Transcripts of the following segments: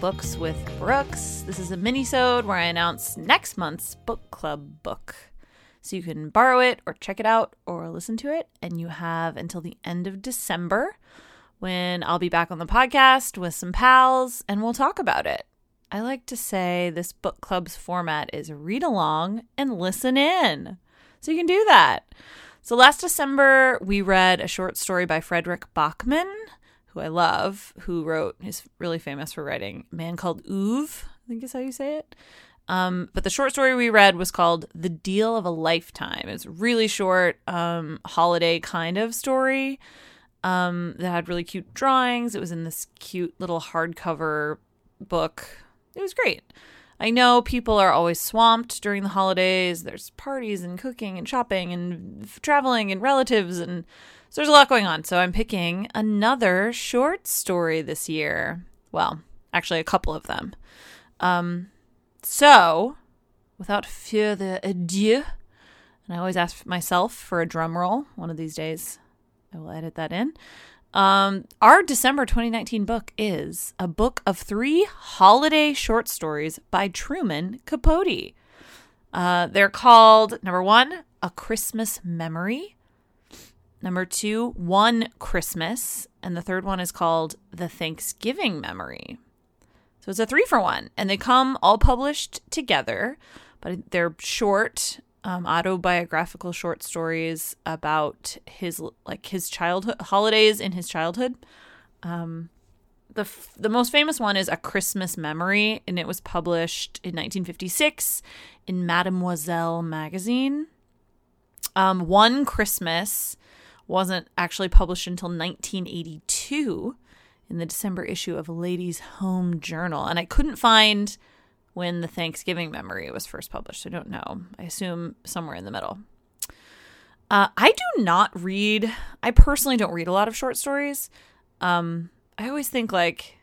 Books with Brooks. This is a mini-sode where I announce next month's book club book. So you can borrow it or check it out or listen to it, and you have until the end of December when I'll be back on the podcast with some pals and we'll talk about it. I like to say this book club's format is read along and listen in. So you can do that. So last December, we read a short story by Fredrik Backman, who I love, who wrote, he's really famous for writing Man Called Ove, I think is how you say it. Um, but the short story we read was called The Deal of a Lifetime. It's a really short, um, holiday kind of story um, that had really cute drawings. It was in this cute little hardcover book. It was great. I know people are always swamped during the holidays. There's parties and cooking and shopping and traveling and relatives and so there's a lot going on. So I'm picking another short story this year. Well, actually a couple of them. Um so, without further ado, and I always ask myself for a drum roll one of these days. I will edit that in. Um, our December 2019 book is a book of three holiday short stories by Truman Capote. Uh, they're called number one, A Christmas Memory, number two, One Christmas, and the third one is called The Thanksgiving Memory. So it's a three for one, and they come all published together, but they're short um, autobiographical short stories about his like his childhood holidays in his childhood. Um, the f- the most famous one is A Christmas Memory, and it was published in 1956 in Mademoiselle magazine. Um, one Christmas wasn't actually published until 1982 in the December issue of Ladies Home Journal, and I couldn't find when the Thanksgiving memory was first published. I don't know. I assume somewhere in the middle. Uh, I do not read, I personally don't read a lot of short stories. Um, I always think, like,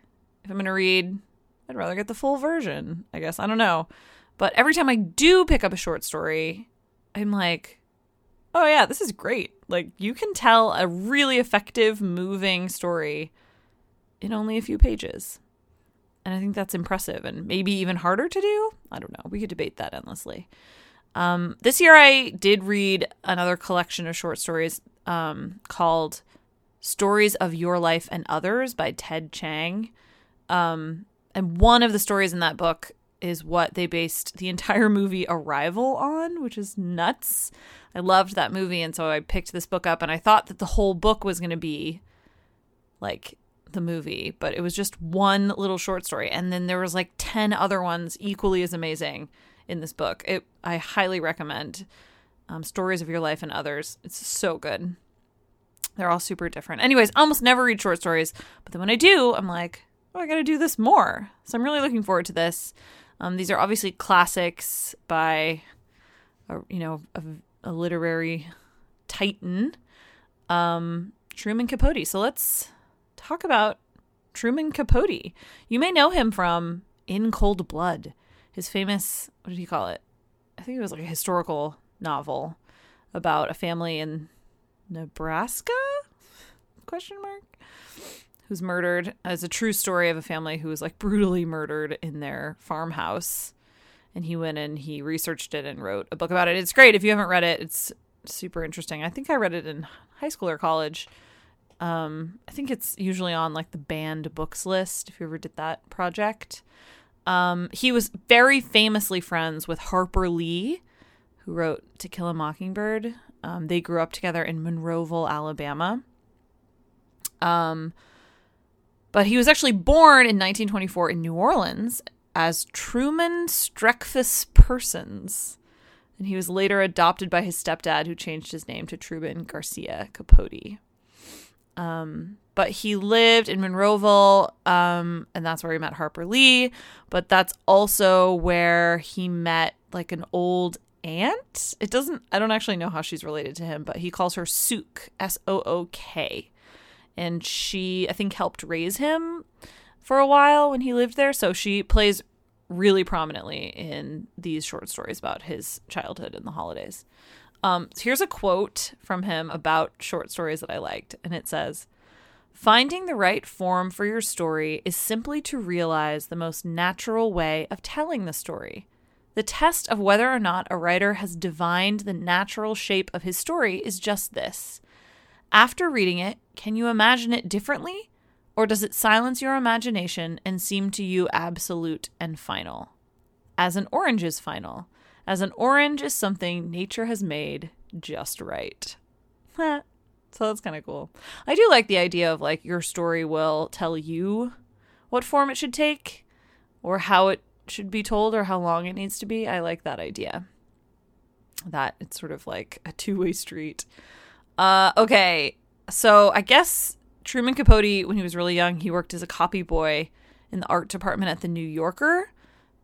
if I'm going to read, I'd rather get the full version, I guess. I don't know. But every time I do pick up a short story, I'm like, oh, yeah, this is great. Like, you can tell a really effective, moving story in only a few pages. And I think that's impressive and maybe even harder to do. I don't know. We could debate that endlessly. Um, this year, I did read another collection of short stories um, called Stories of Your Life and Others by Ted Chiang. Um, and one of the stories in that book is what they based the entire movie Arrival on, which is nuts. I loved that movie. And so I picked this book up and I thought that the whole book was going to be like the movie, but it was just one little short story. And then there was like 10 other ones equally as amazing in this book. It I highly recommend um, Stories of Your Life and Others. It's so good. They're all super different. Anyways, I almost never read short stories, but then when I do, I'm like, oh, I got to do this more. So I'm really looking forward to this. Um, these are obviously classics by, a, you know, a, a literary titan, um, Truman Capote. So let's talk about Truman Capote. You may know him from In Cold Blood, his famous, what did he call it? I think it was like a historical novel about a family in Nebraska? Question mark. Who's murdered as a true story of a family who was like brutally murdered in their farmhouse. And he went and he researched it and wrote a book about it. It's great. If you haven't read it, it's super interesting. I think I read it in high school or college. Um, I think it's usually on like the banned books list if you ever did that project. Um, he was very famously friends with Harper Lee, who wrote To Kill a Mockingbird. Um, they grew up together in Monroeville, Alabama. Um, but he was actually born in 1924 in New Orleans as Truman Streckfus Persons. And he was later adopted by his stepdad, who changed his name to Truman Garcia Capote. Um, but he lived in Monroeville, um, and that's where he met Harper Lee. But that's also where he met like an old aunt. It doesn't, I don't actually know how she's related to him, but he calls her Sook, S O O K. And she, I think, helped raise him for a while when he lived there. So she plays really prominently in these short stories about his childhood and the holidays. Um, so here's a quote from him about short stories that I liked, and it says, Finding the right form for your story is simply to realize the most natural way of telling the story. The test of whether or not a writer has divined the natural shape of his story is just this. After reading it, can you imagine it differently? Or does it silence your imagination and seem to you absolute and final? As an orange is final, as an orange is something nature has made just right. so that's kind of cool. I do like the idea of like your story will tell you what form it should take or how it should be told or how long it needs to be. I like that idea. That it's sort of like a two way street. Uh, okay, so I guess Truman Capote, when he was really young, he worked as a copy boy in the art department at the New Yorker.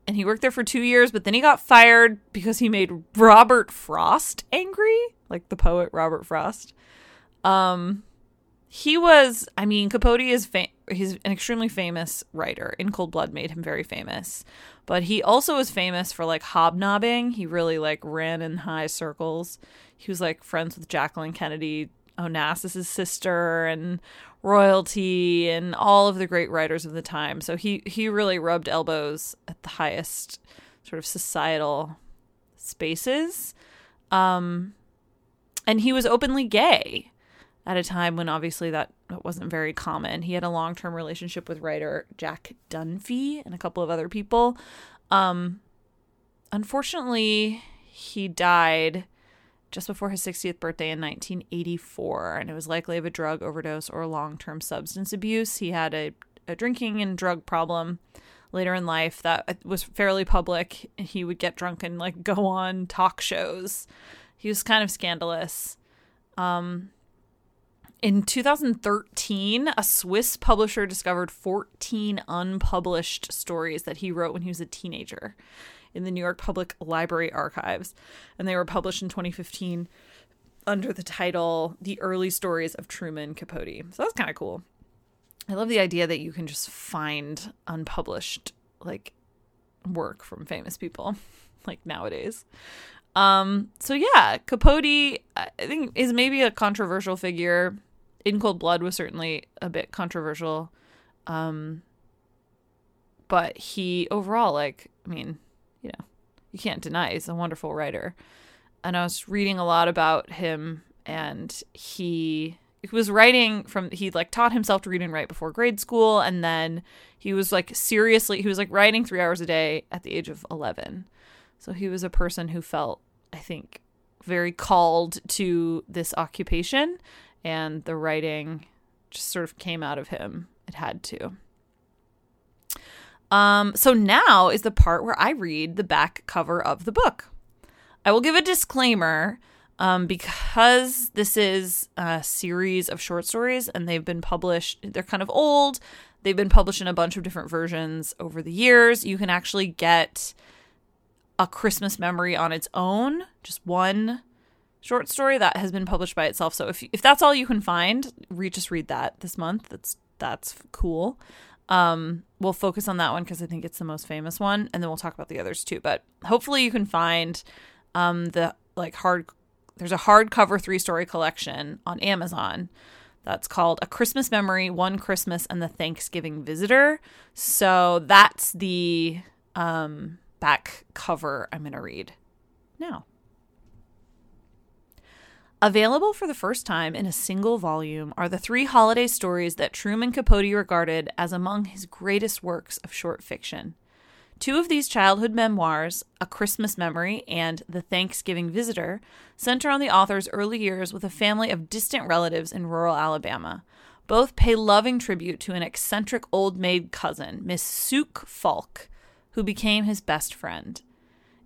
And he worked there for two years, but then he got fired because he made Robert Frost angry, like the poet Robert Frost. Um, he was, I mean, Capote is fam- he's an extremely famous writer. In Cold Blood made him very famous, but he also was famous for like hobnobbing. He really like ran in high circles. He was like friends with Jacqueline Kennedy, Onassis's sister, and royalty and all of the great writers of the time. So he he really rubbed elbows at the highest sort of societal spaces. Um and he was openly gay at a time when obviously that wasn't very common. He had a long-term relationship with writer Jack Dunphy and a couple of other people. Um unfortunately, he died just before his 60th birthday in 1984, and it was likely of a drug overdose or long term substance abuse. He had a, a drinking and drug problem later in life that was fairly public. He would get drunk and like go on talk shows. He was kind of scandalous. Um, in 2013, a Swiss publisher discovered 14 unpublished stories that he wrote when he was a teenager in the New York Public Library archives, and they were published in 2015 under the title The Early Stories of Truman Capote. So that's kind of cool. I love the idea that you can just find unpublished like work from famous people like nowadays. Um so yeah, Capote I think is maybe a controversial figure. In Cold Blood was certainly a bit controversial. Um but he overall like I mean, you know, you can't deny he's a wonderful writer. And I was reading a lot about him, and he he was writing from he like taught himself to read and write before grade school, and then he was like seriously he was like writing three hours a day at the age of eleven. So he was a person who felt, I think, very called to this occupation, and the writing just sort of came out of him. It had to. Um, so now is the part where I read the back cover of the book. I will give a disclaimer um, because this is a series of short stories and they've been published, they're kind of old. They've been published in a bunch of different versions over the years. You can actually get a Christmas memory on its own, just one short story that has been published by itself. So if if that's all you can find, read just read that this month. That's that's cool. Um, we'll focus on that one because I think it's the most famous one, and then we'll talk about the others too. But hopefully, you can find um, the like hard. There's a hardcover three story collection on Amazon that's called A Christmas Memory, One Christmas, and the Thanksgiving Visitor. So that's the um, back cover I'm going to read now. Available for the first time in a single volume are the three holiday stories that Truman Capote regarded as among his greatest works of short fiction. Two of these childhood memoirs, A Christmas Memory and The Thanksgiving Visitor, center on the author's early years with a family of distant relatives in rural Alabama. Both pay loving tribute to an eccentric old maid cousin, Miss Sook Falk, who became his best friend.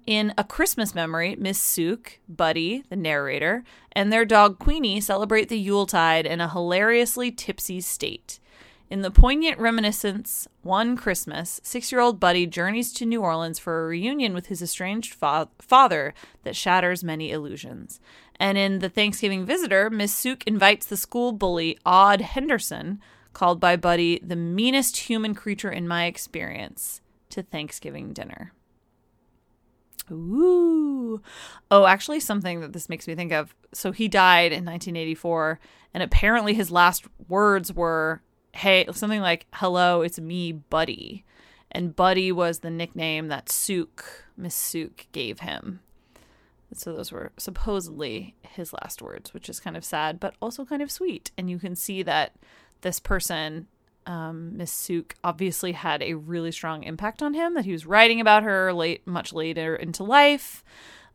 In A Christmas Memory, Miss Sook, Buddy, the narrator, and their dog Queenie celebrate the Yuletide in a hilariously tipsy state. In the poignant reminiscence, One Christmas, six year old Buddy journeys to New Orleans for a reunion with his estranged fa- father that shatters many illusions. And in The Thanksgiving Visitor, Miss Sook invites the school bully, Odd Henderson, called by Buddy the meanest human creature in my experience, to Thanksgiving dinner. Ooh. Oh, actually, something that this makes me think of. So he died in 1984, and apparently his last words were, "Hey," something like, "Hello, it's me, Buddy," and Buddy was the nickname that Sook, Miss Sook, gave him. So those were supposedly his last words, which is kind of sad, but also kind of sweet. And you can see that this person, um, Miss obviously had a really strong impact on him. That he was writing about her late, much later into life,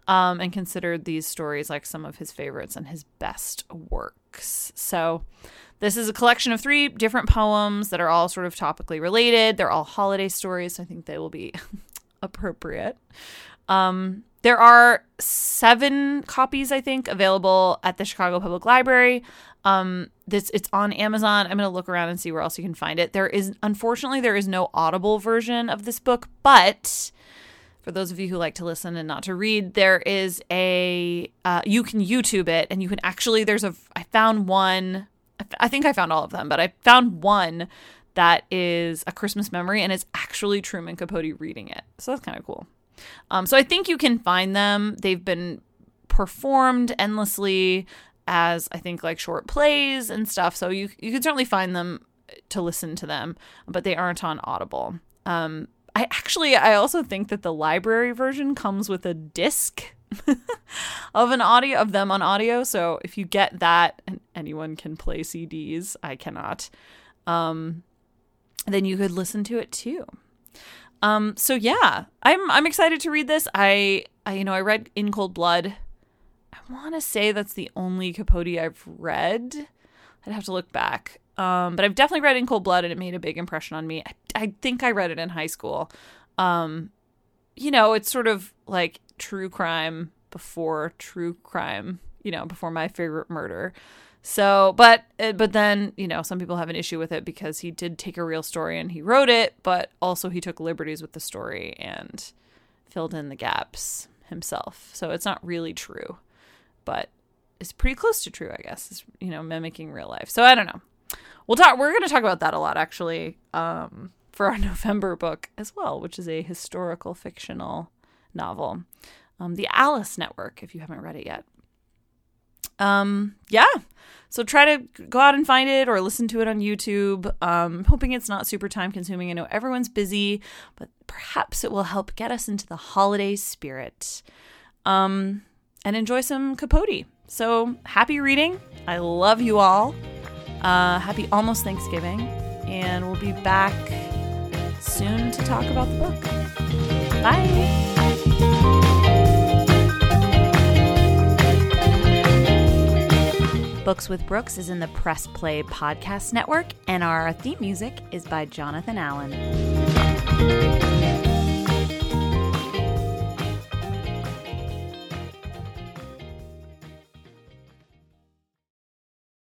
um, and considered these stories like some of his favorites and his best works. So. This is a collection of three different poems that are all sort of topically related. They're all holiday stories, so I think they will be appropriate. Um, there are seven copies, I think, available at the Chicago Public Library. Um, this it's on Amazon. I'm gonna look around and see where else you can find it. There is unfortunately there is no audible version of this book, but for those of you who like to listen and not to read, there is a uh, you can YouTube it and you can actually there's a I found one. I think I found all of them, but I found one that is a Christmas memory and it's actually Truman Capote reading it. So that's kind of cool. Um, so I think you can find them. They've been performed endlessly as I think like short plays and stuff. So you you can certainly find them to listen to them, but they aren't on Audible. Um, I actually I also think that the library version comes with a disc of an audio of them on audio. So if you get that, and anyone can play CDs, I cannot. Um, then you could listen to it too. Um, so yeah, I'm I'm excited to read this. I, I you know I read In Cold Blood. I want to say that's the only Capote I've read. I'd have to look back. Um, but I've definitely read In Cold Blood, and it made a big impression on me. I, I think I read it in high school. Um, you know, it's sort of like true crime before true crime. You know, before my favorite murder. So, but uh, but then you know some people have an issue with it because he did take a real story and he wrote it, but also he took liberties with the story and filled in the gaps himself. So it's not really true, but it's pretty close to true, I guess. It's, you know, mimicking real life. So I don't know. We'll talk. We're going to talk about that a lot actually um, for our November book as well, which is a historical fictional novel, um, The Alice Network. If you haven't read it yet um yeah. So try to go out and find it or listen to it on youtube. Um hoping it's not super time consuming. I know everyone's busy but perhaps it will help get us into the holiday spirit. Um and enjoy some capote. So happy reading. I love you all. Uh happy almost thanksgiving. And we'll be back soon to talk about the book. Bye Books with Brooks is in the Press Play Podcast Network, and our theme music is by Jonathan Allen.